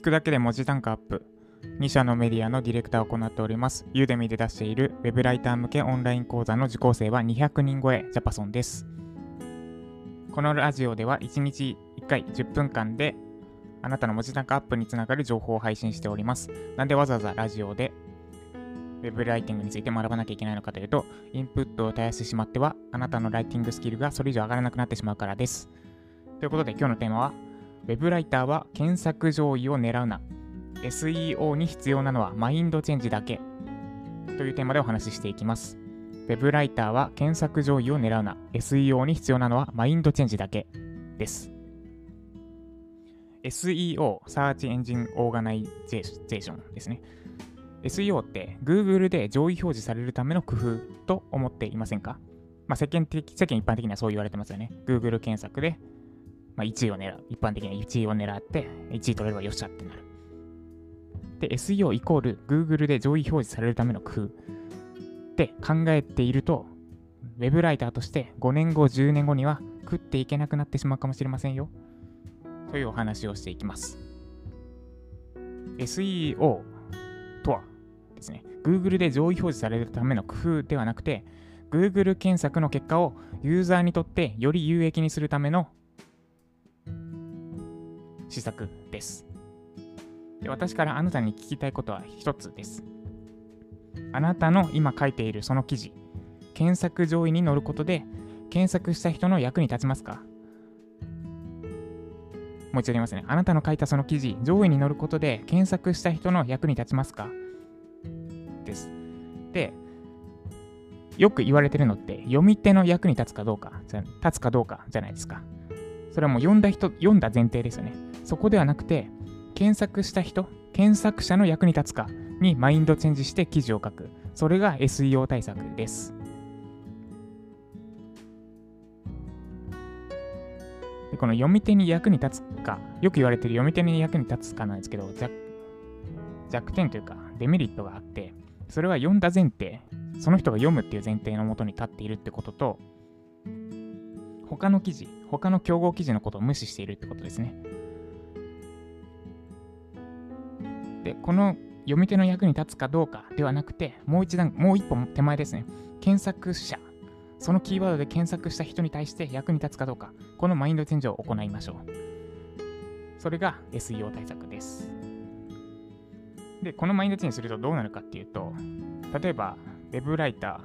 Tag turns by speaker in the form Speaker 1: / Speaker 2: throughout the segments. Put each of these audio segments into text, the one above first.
Speaker 1: 聞くだけで文字単価アップ。2社のメディアのディレクターを行っております。ユーデミで出している Web ライター向けオンライン講座の受講生は200人超え、ジャパソンです。このラジオでは1日1回10分間であなたの文字単価アップにつながる情報を配信しております。なんでわざわざラジオで Web ライティングについて学ばなきゃいけないのかというと、インプットを絶やしてしまっては、あなたのライティングスキルがそれ以上上がらなくなってしまうからです。ということで今日のテーマは、Web ライターは検索上位を狙うな。SEO に必要なのはマインドチェンジだけ。というテーマでお話ししていきます。Web ライターは検索上位を狙うな。SEO に必要なのはマインドチェンジだけです。SEO、Search Engine Organization ですね。SEO って Google で上位表示されるための工夫と思っていませんか？まあ、世間的、世間一般的にはそう言われてますよね。Google 検索で、まあ、1位を狙う。一般的には1位を狙って、1位取れればよっしゃってなる。で、SEO イコール Google で上位表示されるための工夫って考えていると、ウェブライターとして5年後、10年後には食っていけなくなってしまうかもしれませんよ。というお話をしていきます。SEO とはですね、Google で上位表示されるための工夫ではなくて、Google 検索の結果をユーザーにとってより有益にするための施策です。で私からあなたに聞きたいことは一つです。あなたの今書いているその記事、検索上位に載ることで検索した人の役に立ちますか？もう一度言いますね。あなたの書いたその記事、上位に載ることで検索した人の役に立ちますか？です。で、よく言われてるのって、読み手の役に立つかどうか、立つかどうかじゃないですか。それはもう読んだ人、読んだ前提ですよね。そこではなくて、検索した人、検索者の役に立つかにマインドチェンジして記事を書く。それが SEO 対策です。でこの読み手に役に立つか、よく言われてる読み手に役に立つかなんですけど、弱点というかデメリットがあって、それは読んだ前提、その人が読むっていう前提のもとに立っているってことと、他の記事、他の競合記事のことを無視しているってことですね。で、この読み手の役に立つかどうかではなくて、もう一段、もう一歩手前ですね。検索者、そのキーワードで検索した人に対して役に立つかどうか、このマインドチェンジを行いましょう。それが SEO 対策です。で、このマインドチェンジするとどうなるかっていうと、例えば、ウェブライタ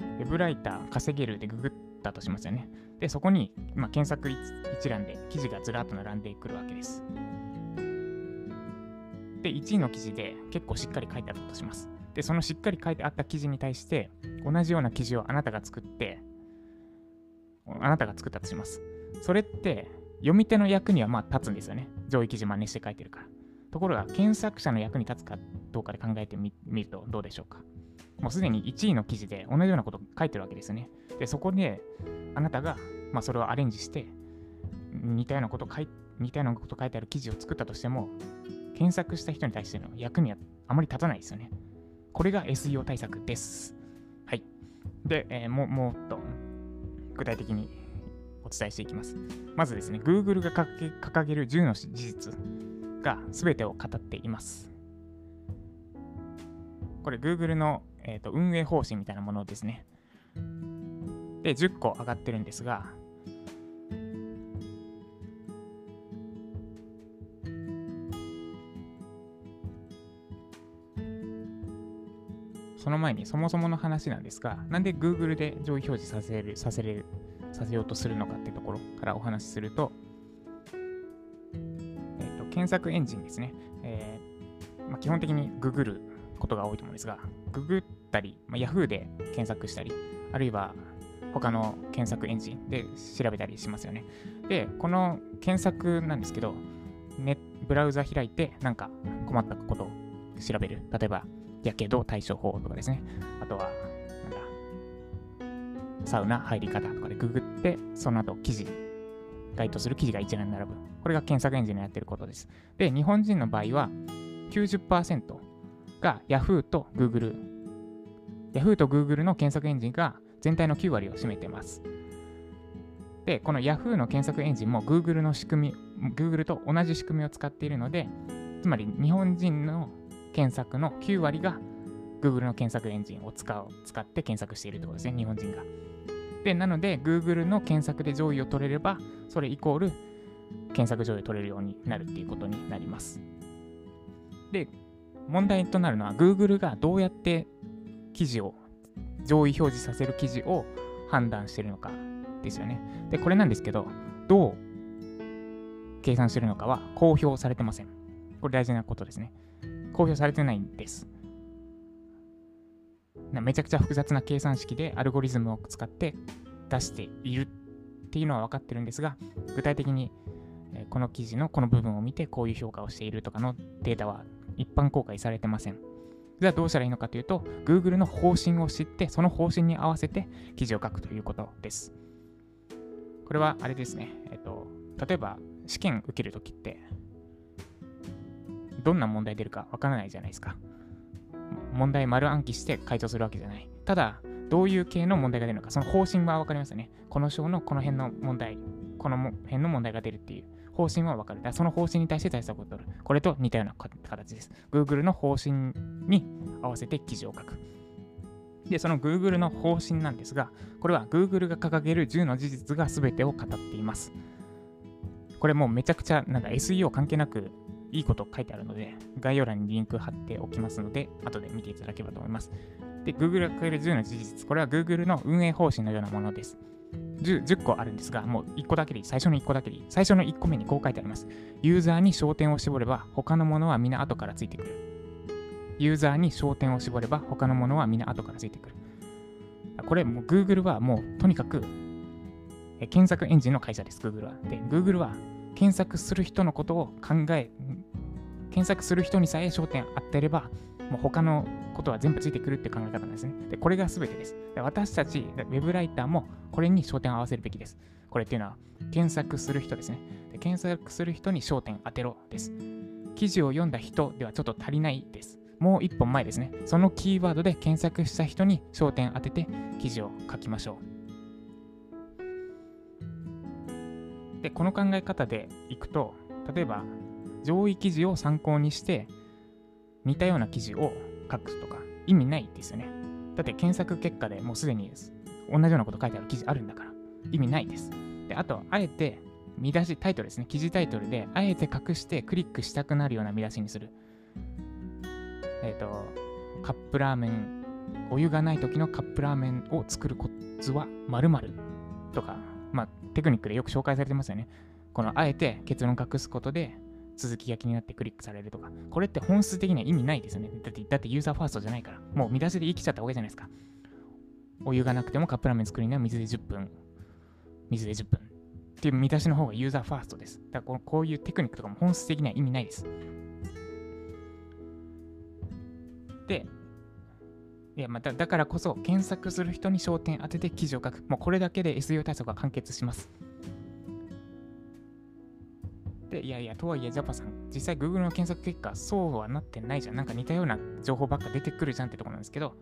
Speaker 1: ー、ウェブライター稼げるでググったとしますよね。で、そこに、まあ、検索一覧で記事がずらっと並んでくるわけです。で、1位の記事で結構しっかり書いてあったとします。で、そのしっかり書いてあった記事に対して、同じような記事をあなたが作って、あなたが作ったとします。それって、読み手の役にはまあ立つんですよね。上位記事真似して書いてるから。ところが、検索者の役に立つかどうかで考えてみるとどうでしょうか。もうすでに1位の記事で同じようなこと書いてるわけですよね。で、そこで、あなたが、まあ、それをアレンジして、似たようなこと書い似たようなこと書いてある記事を作ったとしても、検索した人に対しての役にはあまり立たないですよね。これが SEO 対策です。はい。で、えー、ももっと具体的にお伝えしていきます。まずですね、Google が掲げる10の事実が全てを語っています。これ Google の、えーと、運営方針みたいなものですね。で、10個上がってるんですが、その前にそもそもの話なんですが、なんで Google で上位表示させる、させれる、させようとするのかっていうところからお話しすると、え、ー、と、検索エンジンですね。えーまあ、基本的にググることが多いと思うんですが、ググったり、まあ、Yahoo で検索したり、あるいは他の検索エンジンで調べたりしますよね。で、この検索なんですけど、ネブラウザ開いてなんか困ったことを調べる。例えば、やけど対処法とかですね。あとは、なんだ、サウナ入り方とかでググって、その後記事、該当する記事が一覧に並ぶ。これが検索エンジンのやってることです。で、日本人の場合は90%が Yahoo と Google。Yahoo と Google の検索エンジンが全体の9割を占めてます。で、この Yahoo の検索エンジンも Google の仕組み Google と同じ仕組みを使っているので、つまり日本人の検索の9割が Google の検索エンジンを使う使って検索しているところですね、日本人が。で、なので Google の検索で上位を取れれば、それイコール検索上位を取れるようになるっていうことになります。で、問題となるのは Google がどうやって記事を上位表示させる記事を判断してるのかですよね。で、これなんですけど、どう計算してるのかは公表されてません。これ大事なことですね。公表されてないんです。めちゃくちゃ複雑な計算式でアルゴリズムを使って出しているっていうのは分かってるんですが、具体的にこの記事のこの部分を見てこういう評価をしているとかのデータは一般公開されてません。じゃあどうしたらいいのかというと、Google の方針を知って、その方針に合わせて記事を書くということです。これはあれですね。えっと、例えば試験受けるときって、どんな問題出るかわからないじゃないですか。問題丸暗記して回答するわけじゃない。ただ、どういう系の問題が出るのか、その方針は分かりますよね。この章のこの辺の問題、この辺の問題が出るっていう方針は分かる。だその方針に対して対策を取る。これと似たような形です。Google の方針に合わせて記事を書く。で、その Google の方針なんですが、これは Google が掲げる10の事実が全てを語っています。これもうめちゃくちゃなんか SEO 関係なくいいこと書いてあるので、概要欄にリンク貼っておきますので、後で見ていただければと思います。で、Google が掲げる10の事実、これは Google の運営方針のようなものです。10, 10個あるんですが、もう1個だけでいい。最初の1個だけでいい。最初の1個目にこう書いてあります。ユーザーに焦点を絞れば、他のものは皆後からついてくる。ユーザーに焦点を絞れば、他のものは皆後からついてくる。これ、もう Google はもうとにかく検索エンジンの会社です、Google は。で、Google は検索する人のことを考え、検索する人にさえ焦点当てれば、もう他のことは全部ついてくるって考え方なんですね。で、これが全てです。で私たち、ウェブライターもこれに焦点を合わせるべきです。これっていうのは、検索する人ですね。で検索する人に焦点当てろです。記事を読んだ人ではちょっと足りないです。もう一本前ですね。そのキーワードで検索した人に焦点当てて記事を書きましょう。で、この考え方でいくと、例えば、上位記事を参考にして似たような記事を書くとか意味ないですよね。だって検索結果でもうすでに同じようなこと書いてある記事あるんだから意味ないです。で、あとあえて見出し、タイトルですね。記事タイトルであえて隠してクリックしたくなるような見出しにする。えっ、ー、と、カップラーメン、お湯がない時のカップラーメンを作るコツは〇〇とか、まあテクニックでよく紹介されてますよね。このあえて結論隠すことで続きが気になってクリックされるとか、これって本質的には意味ないですよね。だって、だってユーザーファーストじゃないから。もう見出しで生きちゃった方がいいじゃないですか。お湯がなくてもカップラーメン作るには水で10分。水で10分。っていう見出しの方がユーザーファーストです。だからこういうテクニックとかも本質的には意味ないです。で、いやまただからこそ検索する人に焦点当てて記事を書く。もうこれだけで SEO 対策が完結します。で、いやいや、とはいえ、ジャパさん、実際 Google の検索結果、そうはなってないじゃん。なんか似たような情報ばっか出てくるじゃんってところなんですけど、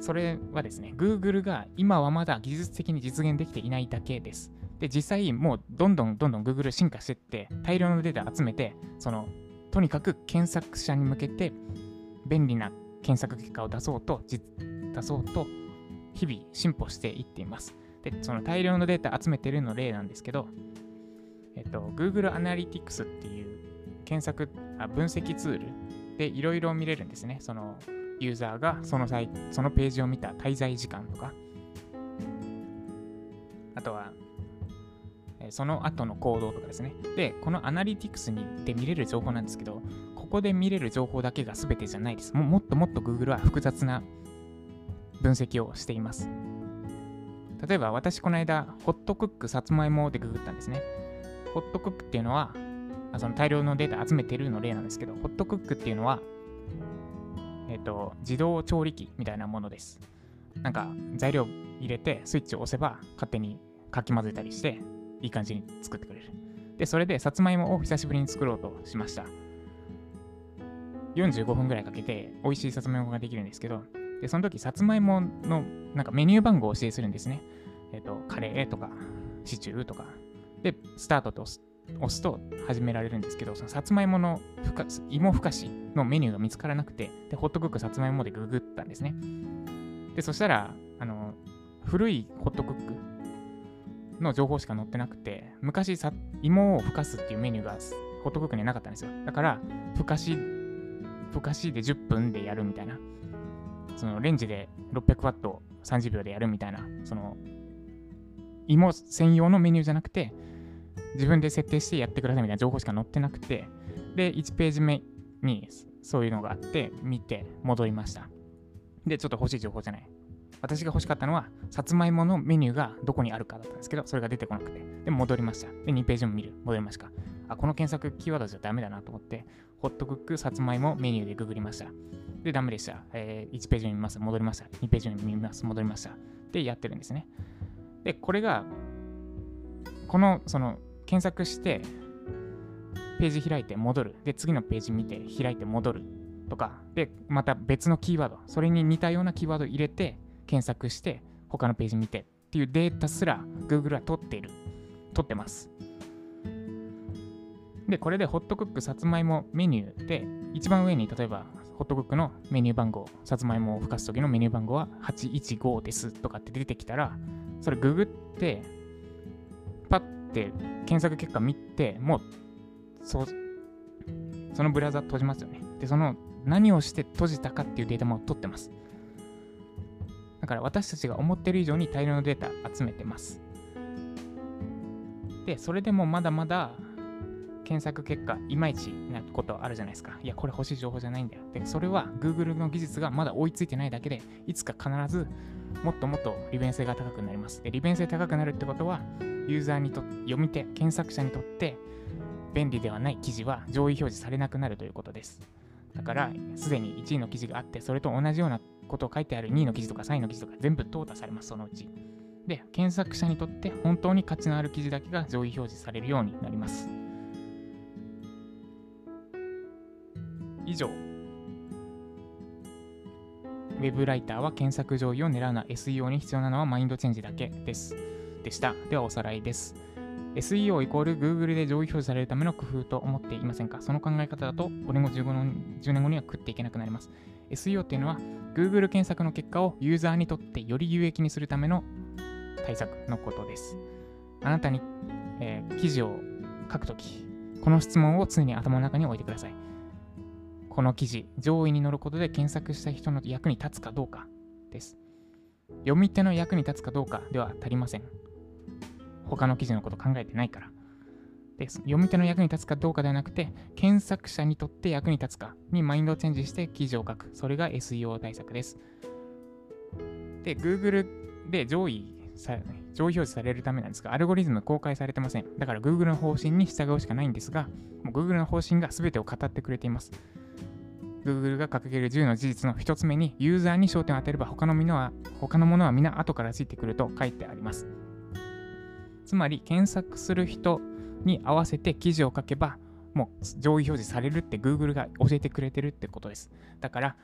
Speaker 1: それはですね、Google が今はまだ技術的に実現できていないだけです。で、実際、もうどんどんどんどん Google 進化していって、大量のデータ集めて、その、とにかく検索者に向けて便利な検索結果を出そうと、出そうと、日々進歩していっています。で、その大量のデータ集めてるの例なんですけど、えっと、Google Analytics っていう検索、あ分析ツールでいろいろ見れるんですね。そのユーザーがそのサイそのページを見た滞在時間とか、あとは、その後の行動とかですね。で、このアナリティクスにで見れる情報なんですけど、ここで見れる情報だけが全てじゃないです。ももっともっと Google は複雑な分析をしています。例えば私この間、ホットクックさつまいもでググったんですね。ホットクックっていうのは、その大量のデータ集めてるの例なんですけど、ホットクックっていうのは、えっ、ー、と、自動調理器みたいなものです。なんか材料入れてスイッチを押せば勝手にかき混ぜたりしていい感じに作ってくれる。で、それでさつまいもを久しぶりに作ろうとしました。45分ぐらいかけて美味しいさつまいもができるんですけど、で、その時さつまいものなんかメニュー番号を指定するんですね。えっ、ー、と、カレーとかシチューとかで、スタートと押すと始められるんですけど、そのさつまいものふか芋ふかしのメニューが見つからなくて、で、ホットクックさつまいもでググったんですね。で、そしたら、あの、古いホットクックの情報しか載ってなくて、昔さ、芋をふかすっていうメニューがホットクックにはなかったんですよ。だから、ふかし、ふかしで10分でやるみたいな。そのレンジで600ワット30秒でやるみたいな、その、芋専用のメニューじゃなくて、自分で設定してやってくださいみたいな情報しか載ってなくて、で、1ページ目にそういうのがあって、見て戻りました。で、ちょっと欲しい情報じゃない。私が欲しかったのは、さつまいものメニューがどこにあるかだったんですけど、それが出てこなくて。で、戻りました。で、2ページも見る。戻りました。あ、この検索キーワードじゃダメだなと思って、ホットクックさつまいもメニューでググりました。で、ダメでした。えー、1ページ見ます。戻りました。2ページ見ます。戻りました。で、やってるんですね。で、これが、この、その、検索して、ページ開いて戻る。で、次のページ見て開いて戻る。とか、で、また別のキーワード、それに似たようなキーワード入れて検索して、他のページ見てっていうデータすら Google は取っている。取ってます。で、これでホットクックさつまいもメニューで、一番上に例えば、ホットクックのメニュー番号、さつまいもをふかす時のメニュー番号は815ですとかって出てきたら、それググっ、て検索結果見て、もう、そ、そのブラウザ閉じますよね。で、その何をして閉じたかっていうデータも取ってます。だから私たちが思ってる以上に大量のデータ集めてます。で、それでもまだまだ検索結果いまいちなことあるじゃないですか。いや、これ欲しい情報じゃないんだよ。で、それは Google の技術がまだ追いついてないだけで、いつか必ずもっともっと利便性が高くなります。で、利便性高くなるってことは、ユーザーにとって読み手、検索者にとって便利ではない記事は上位表示されなくなるということです。だから、すでに1位の記事があって、それと同じようなことを書いてある2位の記事とか3位の記事とか全部淘汰されます、そのうち。で、検索者にとって本当に価値のある記事だけが上位表示されるようになります。以上。ウェブライターは検索上位を狙うな SEO に必要なのはマインドチェンジだけです。でした。ではおさらいです。SEO イコール Google で上位表示されるための工夫と思っていませんか？その考え方だと5年後15年 ,10 年後には食っていけなくなります。SEO っていうのは Google 検索の結果をユーザーにとってより有益にするための対策のことです。あなたに、えー、記事を書くとき、この質問を常に頭の中に置いてください。この記事、上位に乗ることで検索した人の役に立つかどうかです。読み手の役に立つかどうかでは足りません。他の記事のこと考えてないから。です、読み手の役に立つかどうかではなくて、検索者にとって役に立つかにマインドチェンジして記事を書く。それが SEO 対策です。で、Google で上位さ、上位表示されるためなんですが、アルゴリズム公開されてません。だから Google の方針に従うしかないんですが、もう Google の方針が全てを語ってくれています。Google が掲げる10の事実の1つ目に、ユーザーに焦点を当てれば他のものは他のものは皆後からついてくると書いてあります。つまり検索する人に合わせて記事を書けばもう上位表示されるって Google が教えてくれてるってことです。だから、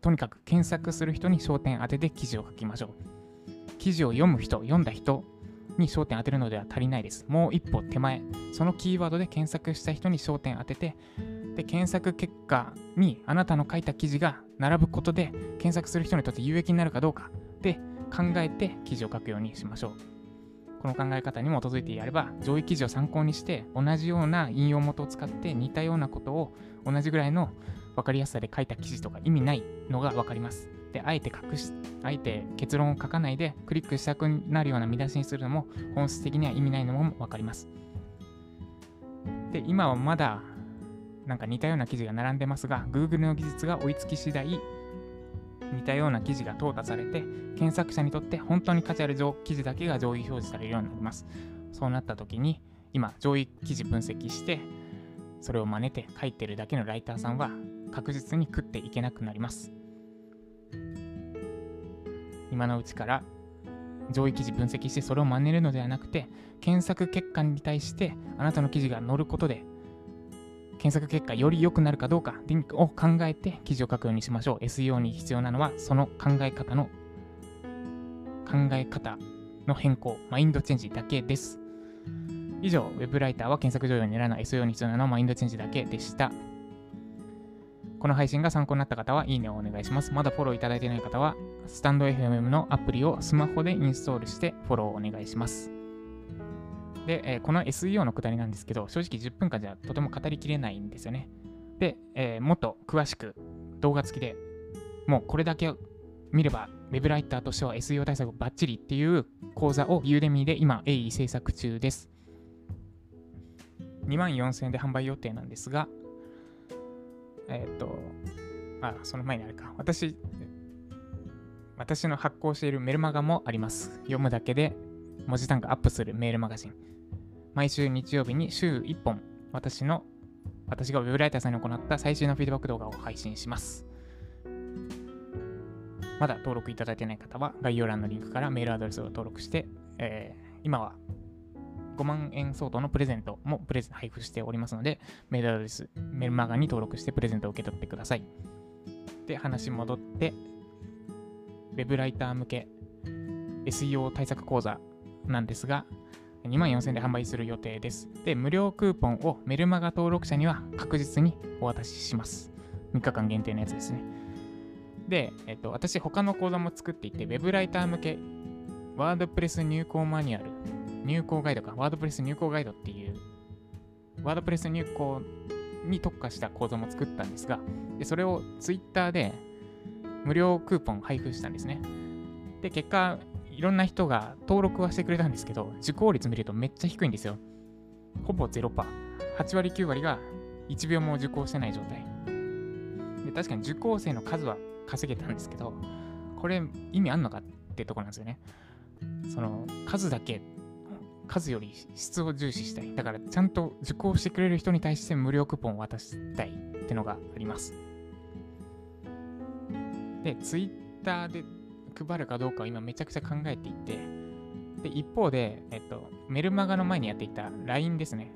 Speaker 1: とにかく検索する人に焦点当てて記事を書きましょう。記事を読む人、読んだ人に焦点当てるのでは足りないです。もう一歩手前、そのキーワードで検索した人に焦点当てて、で、検索結果にあなたの書いた記事が並ぶことで、検索する人にとって有益になるかどうかで考えて記事を書くようにしましょう。この考え方に基づいてやれば、上位記事を参考にして、同じような引用元を使って似たようなことを同じぐらいの分かりやすさで書いた記事とか意味ないのが分かります。で、あえて隠し、あえて結論を書かないでクリックしたくなるような見出しにするのも本質的には意味ないのも分かります。で、今はまだなんか似たような記事が並んでますが、Google の技術が追いつき次第、似たような記事が淘汰されて、検索者にとって本当に価値ある記事だけが上位表示されるようになります。そうなった時に、今、上位記事分析して、それを真似て書いてるだけのライターさんは確実に食っていけなくなります。今のうちから上位記事分析してそれを真似るのではなくて検索結果に対してあなたの記事が載ることで検索結果より良くなるかどうかリンクを考えて記事を書くようにしましょう。SEO に必要なのはその考え方の考え方の変更、マインドチェンジだけです。以上、ウェブライターは検索上位にならない SEO に必要なのはマインドチェンジだけでした。この配信が参考になった方は、いいねをお願いします。まだフォローいただいていない方は、スタンド FM のアプリをスマホでインストールしてフォローをお願いします。で、えー、この SEO のくだりなんですけど、正直10分間じゃとても語りきれないんですよね。で、えー、もっと詳しく動画付きでもうこれだけ見れば、ウェブライターとしては SEO 対策バッチリっていう講座をユーデミーで今、鋭意制作中です。2万4000円で販売予定なんですが、えっ、ー、と、あ、その前にあれか。私、私の発行しているメルマガもあります。読むだけで文字単価アップするメールマガジン。毎週日曜日に週1本、私の、私がウェブライターさんに行った最新のフィードバック動画を配信します。まだ登録いただいてない方は概要欄のリンクからメールアドレスを登録して、えー、今は5万円相当のプレゼントもプレゼン配布しておりますので、メールアドレス、メルマガに登録してプレゼントを受け取ってください。で、話戻って、ウェブライター向け SEO 対策講座なんですが、2万4000円で販売する予定です。で、無料クーポンをメルマガ登録者には確実にお渡しします。3日間限定のやつですね。で、えっと、私他の講座も作っていて、ウェブライター向けワードプレス入稿マニュアル、入稿ガイドか、ワードプレス入稿ガイドっていう、ワードプレス入稿に特化した講座も作ったんですが、でそれを Twitter で無料クーポン配布したんですね。で、結果、いろんな人が登録はしてくれたんですけど、受講率見るとめっちゃ低いんですよ。ほぼ0%。8割9割が1秒も受講してない状態。で確かに受講生の数は稼げたんですけど、これ意味あんのかってとこなんですよね。その数だけ、数より質を重視したい。だからちゃんと受講してくれる人に対して無料クーポンを渡したいってのがあります。で、Twitter で配るかどうかは今めちゃくちゃ考えていて、で、一方で、えっと、メルマガの前にやっていた LINE ですね。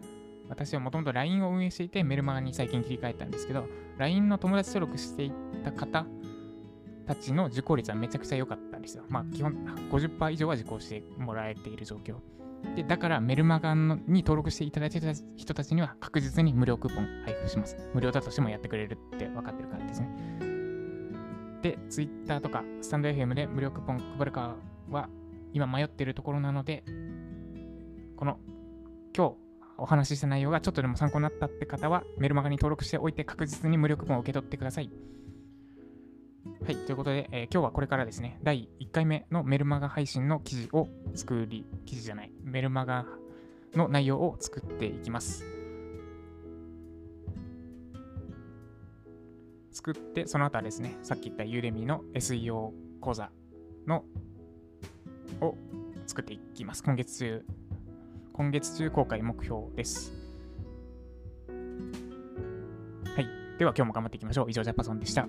Speaker 1: 私はもともと LINE を運営していてメルマガに最近切り替えたんですけど、LINE の友達登録していた方たちの受講率はめちゃくちゃ良かったんですよ。まあ、基本50%以上は受講してもらえている状況。で、だからメルマガに登録していただいてた人たちには確実に無料クーポン配布します。無料だとしてもやってくれるって分かってるからですね。で、Twitter とかスタンド FM で無料クーポン配るかは今迷っているところなので、この今日お話しした内容がちょっとでも参考になったって方はメルマガに登録しておいて確実に無料クーポンを受け取ってください。はい、ということで、えー、今日はこれからですね、第1回目のメルマガ配信の記事を作り、記事じゃない、メルマガの内容を作っていきます。作って、その後はですね、さっき言ったユーデミの SEO 講座のを作っていきます。今月中、今月中公開目標です。はい。では今日も頑張っていきましょう。以上、ジャパソンでした。